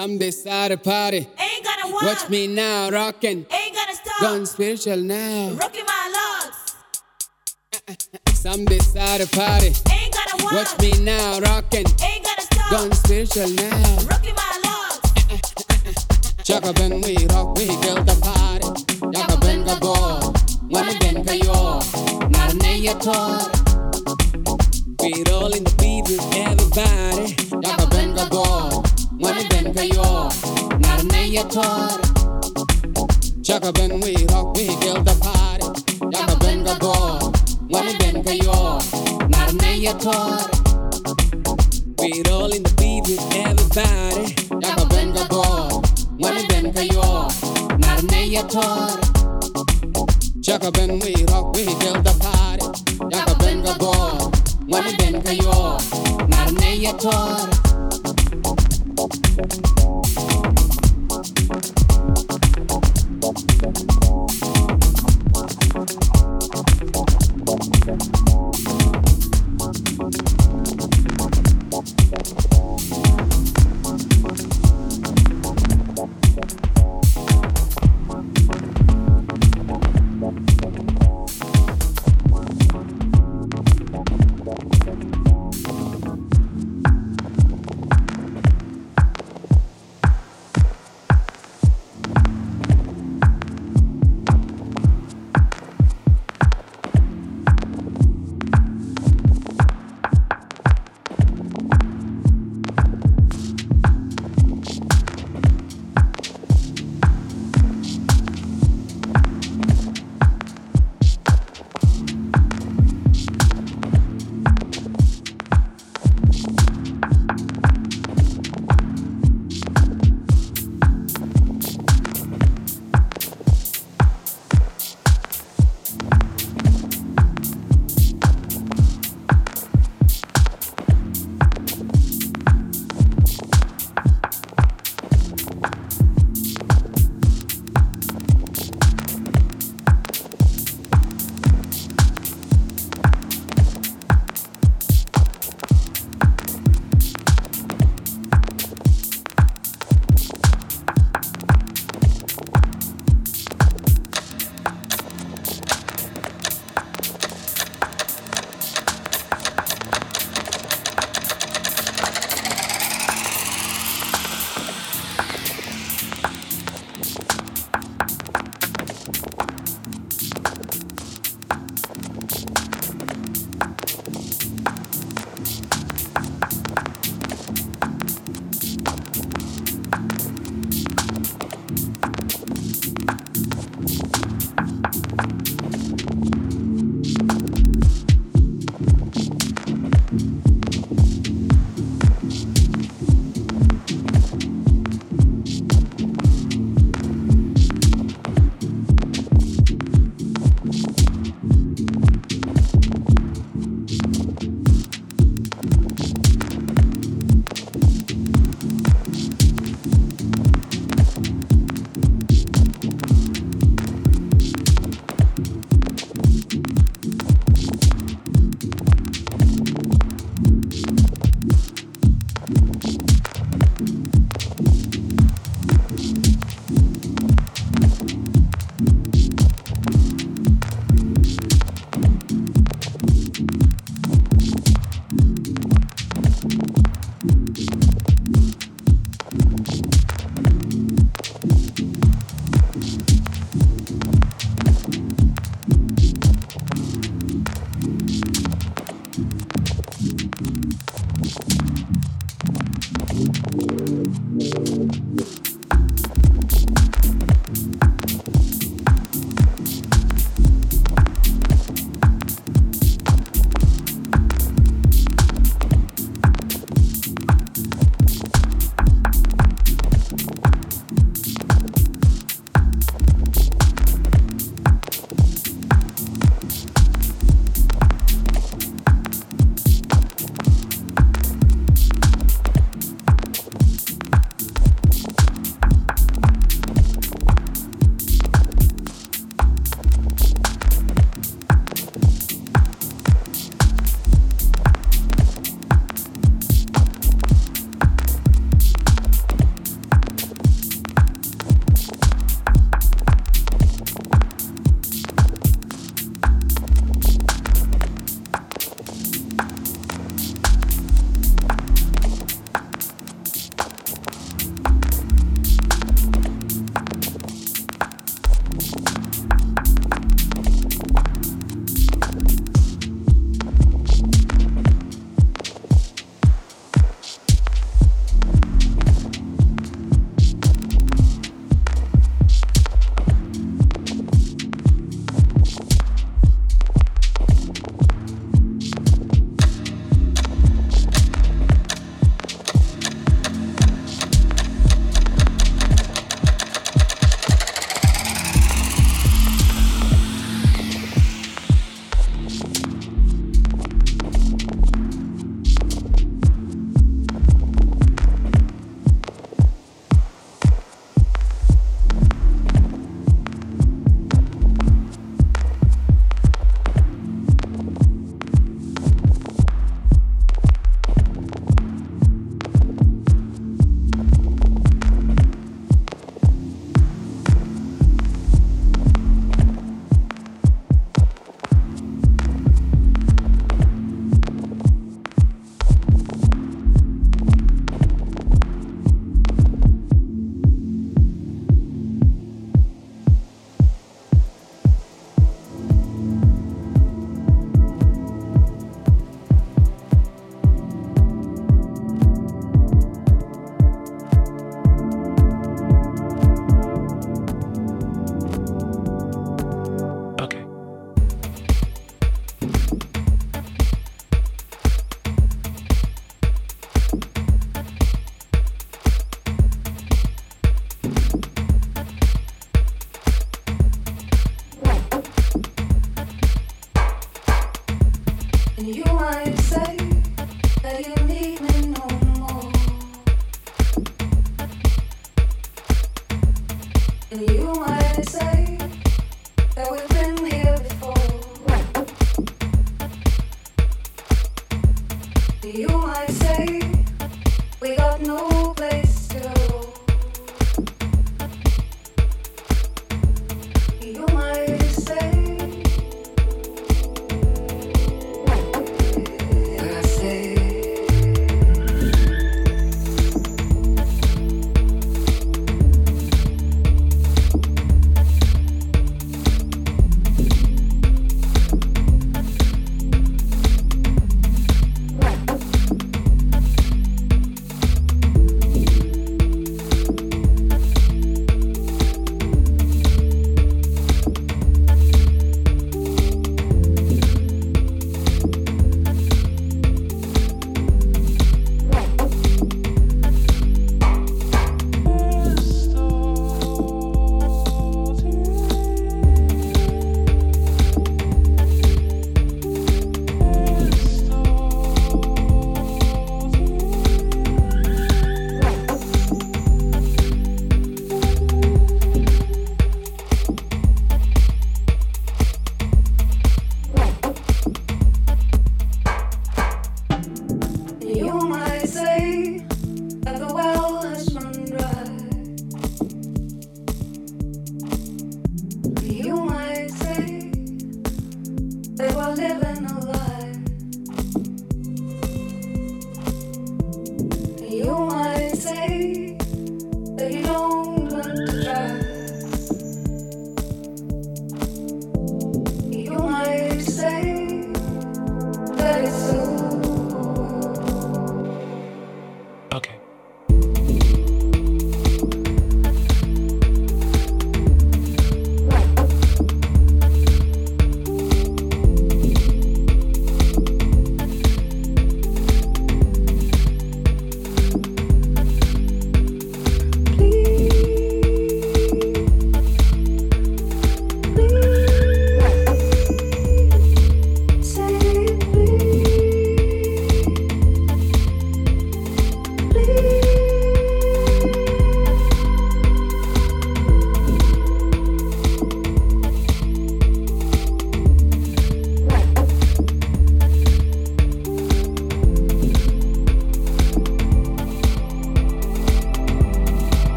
you every night with ticker tape, ticker Watch me now, rockin'. Ain't gonna stop. Gone spiritual now. Rocking my locks. Some decide to party. Ain't gonna walk. Watch me now, rockin'. Ain't gonna stop. Gone spiritual now. Rocking my locks. Chaka Ben, we rock, we kill the party. Chaka Ben ga bo. Money Ben ga yo. Narne ya tor. We rollin the beat with everybody. Chaka Ben ga bo. Money Ben ga yo. Narne ya tor. Chaka Ben we rock, we kill the party. Chaka Ben ga go, wani Ben ga yo, narne ya tor. We roll in the beat with everybody. Chaka Ben ga go, wani Ben ga yo, narne ya tor. Chaka Ben we rock, we kill the party. Chaka Ben ga go, wani Ben ga yo, You might say.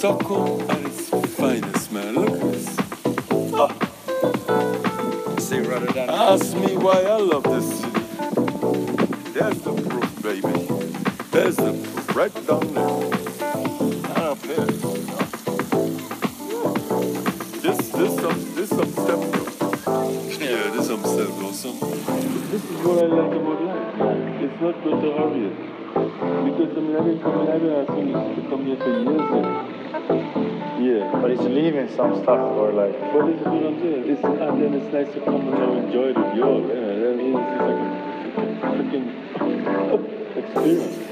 Stockholm at its finest, man. Look at this. Ah. See Rotterdam. Ask me why I love this city. There's the proof, baby. There's the proof right down there. This, this, some, this some step. Yeah, this um, some or something. This is what I like about life. It's not good to hurry. Because I mean, I've been coming, I've been to come here for years now. Yeah. But it's leaving some stuff or like. But is what I'm saying. It's, and then it's nice to come and enjoy you all. Yeah, means it's like a freaking oh, experience.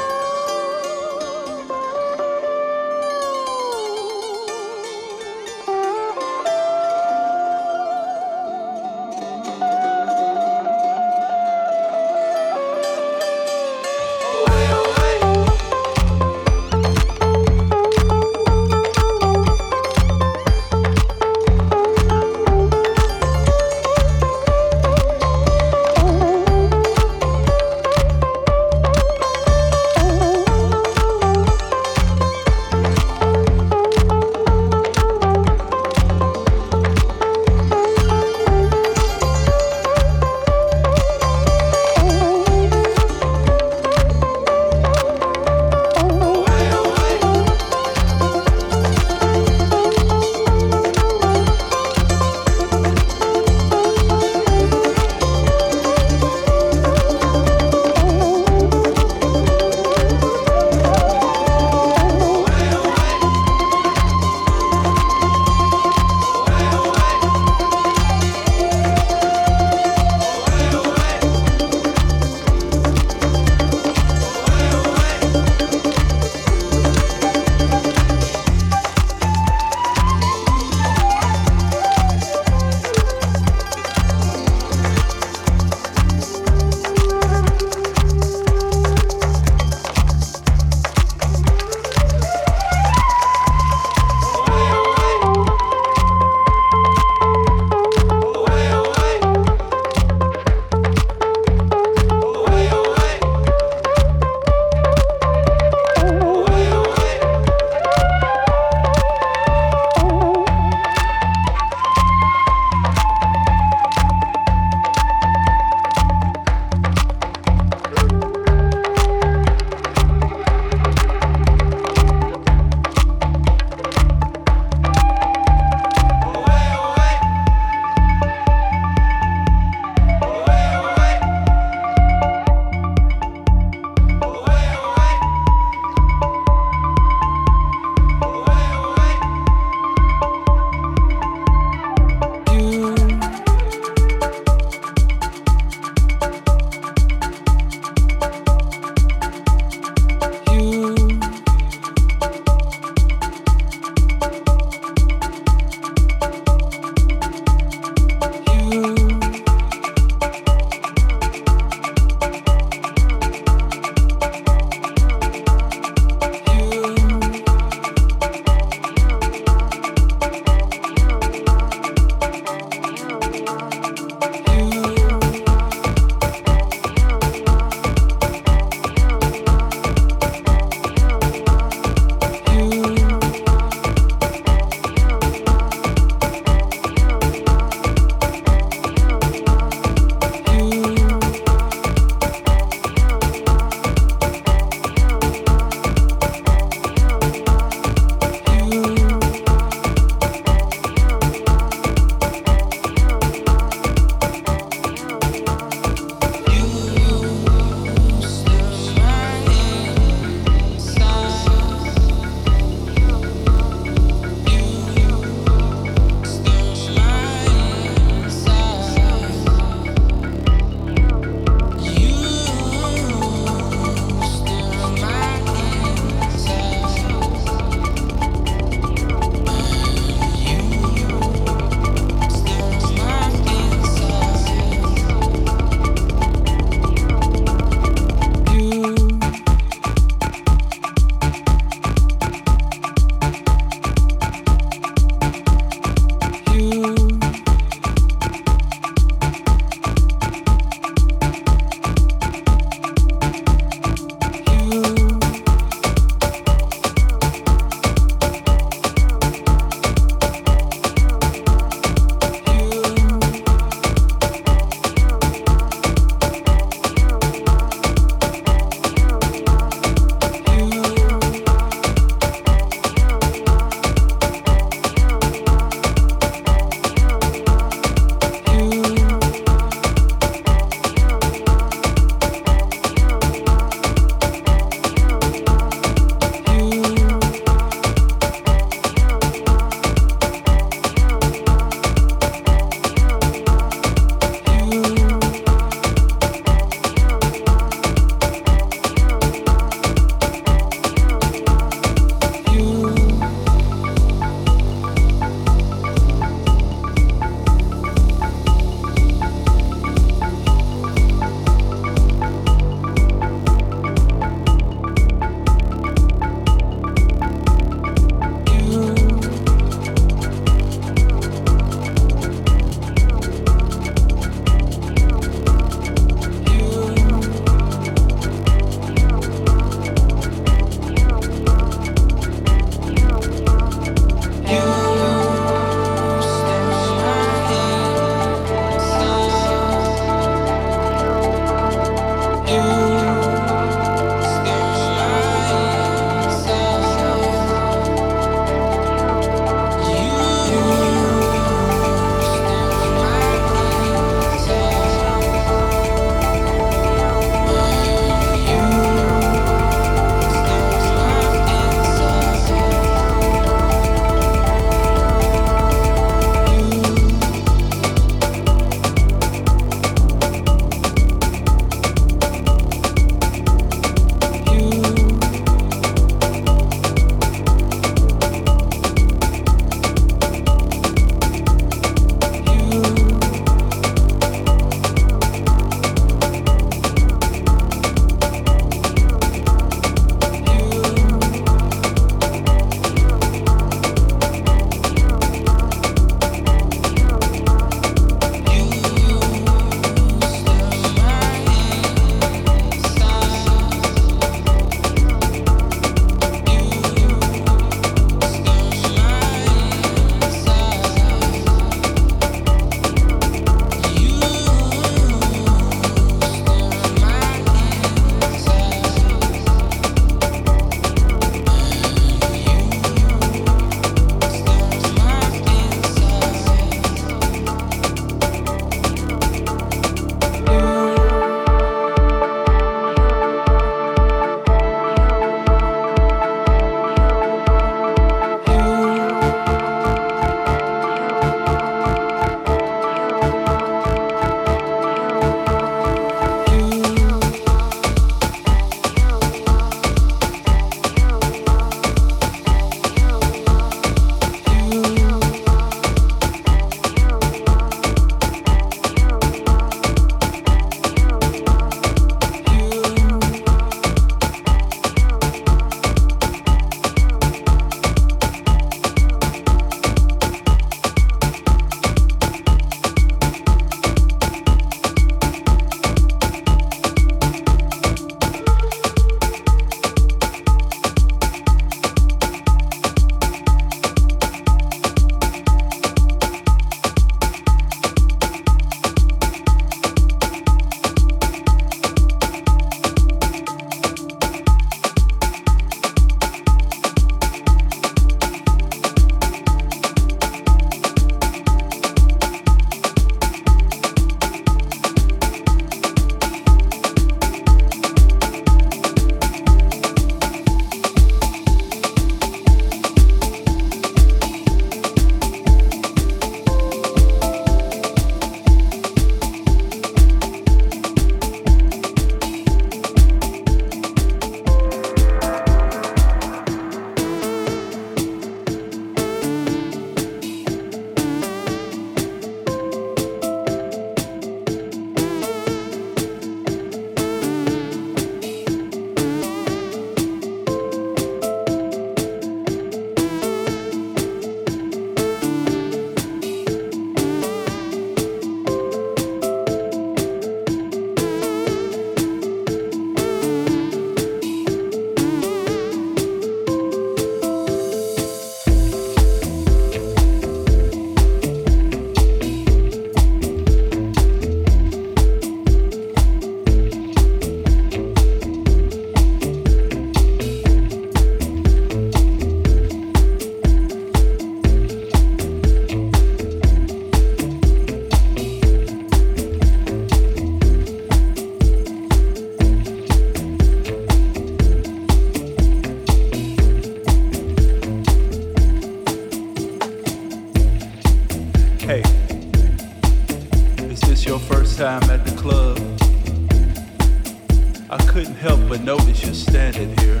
just standing here.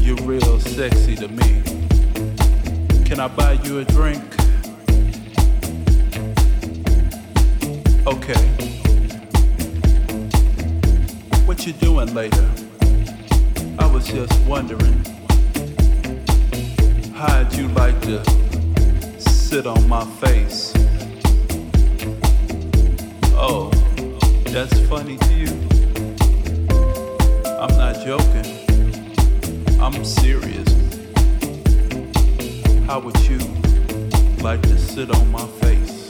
You're real sexy to me. Can I buy you a drink? Okay. What you doing later? I was just wondering. How'd you like to sit on my face? Oh, that's funny to you. I'm not joking. I'm serious. How would you like to sit on my face?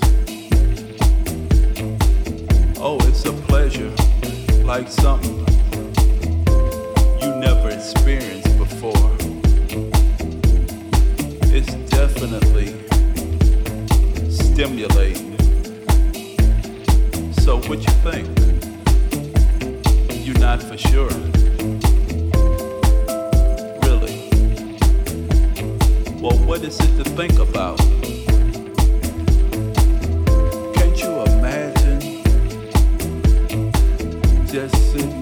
Oh, it's a pleasure, like something you never experienced before. It's definitely stimulating. So, what you think? You're not for sure. what is it to think about? Can't you imagine just sitting?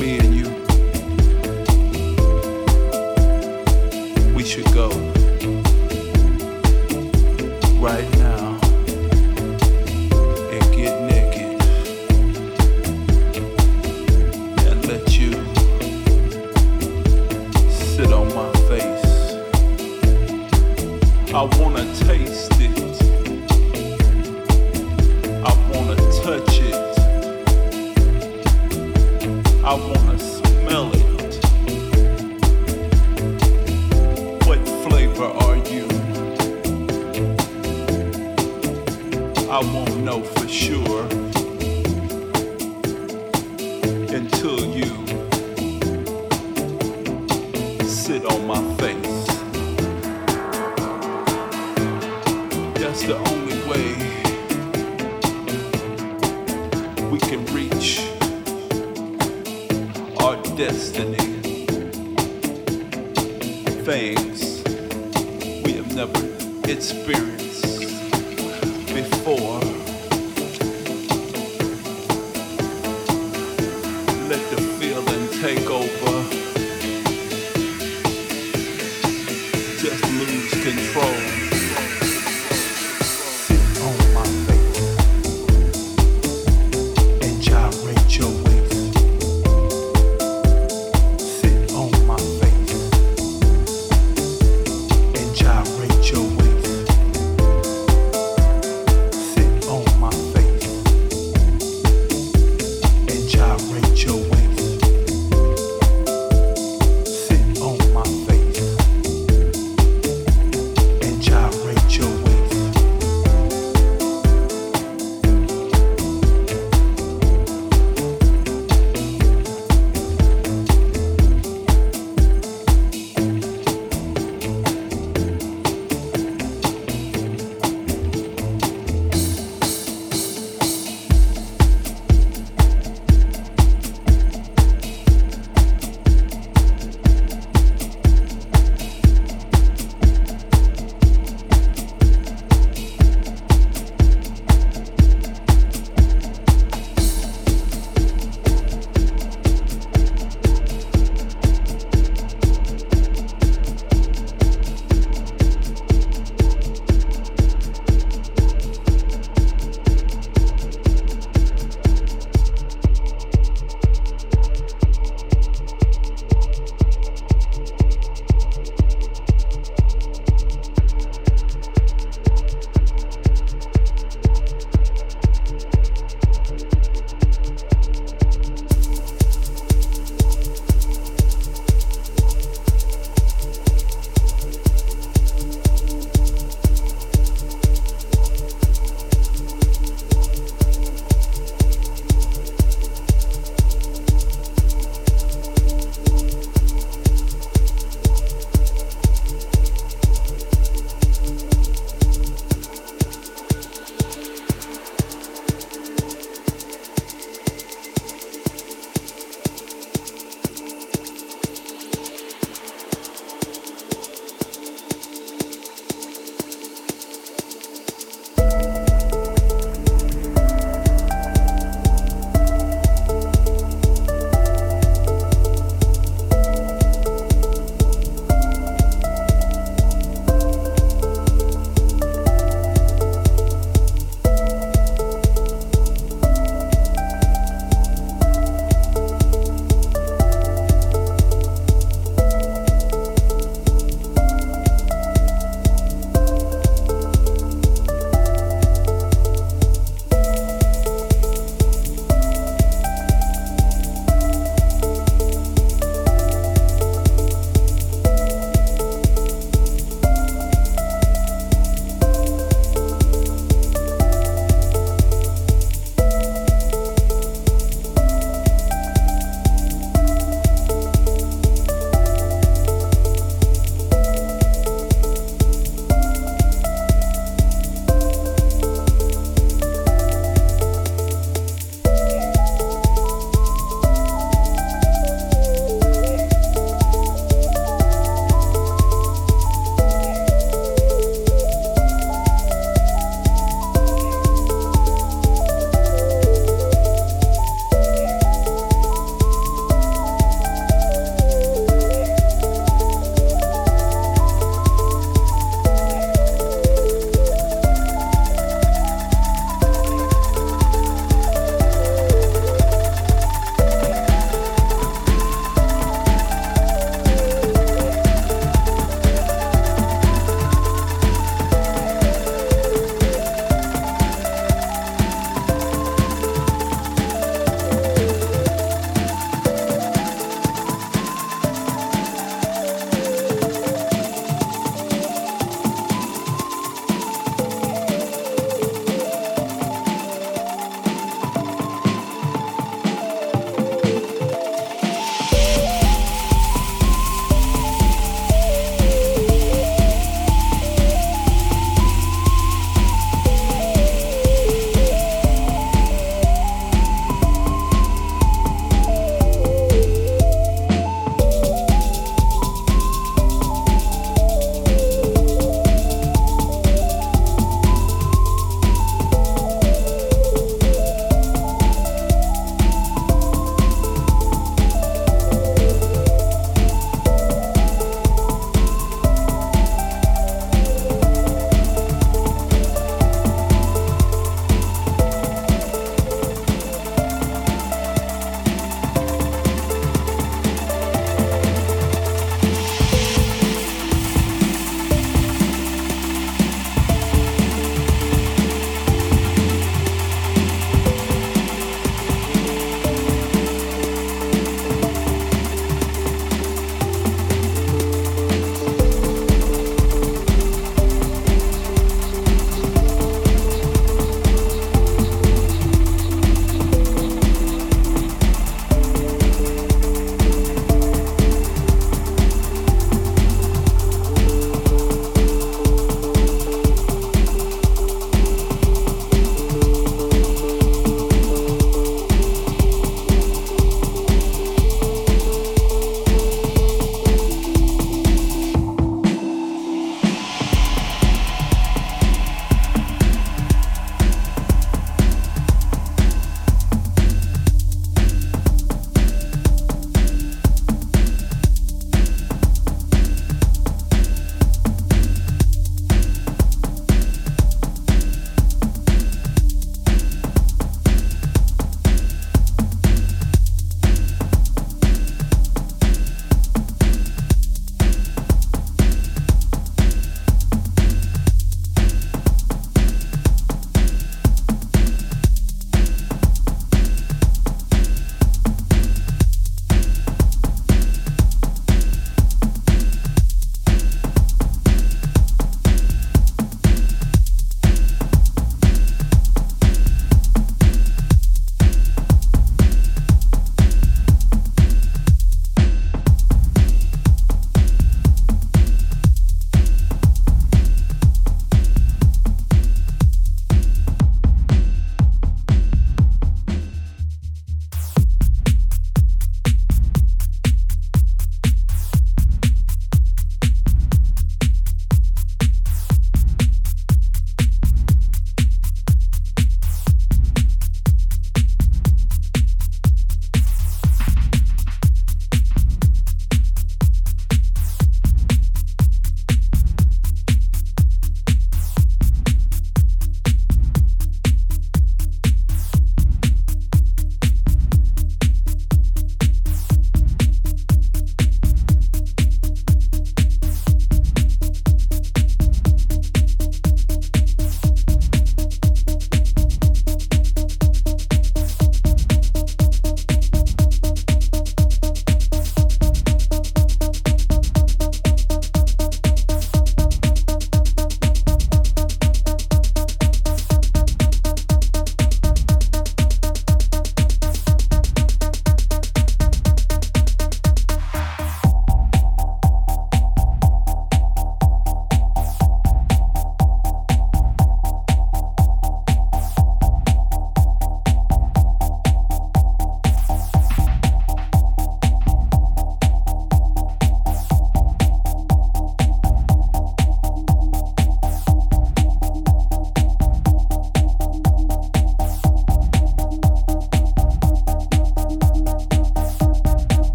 me.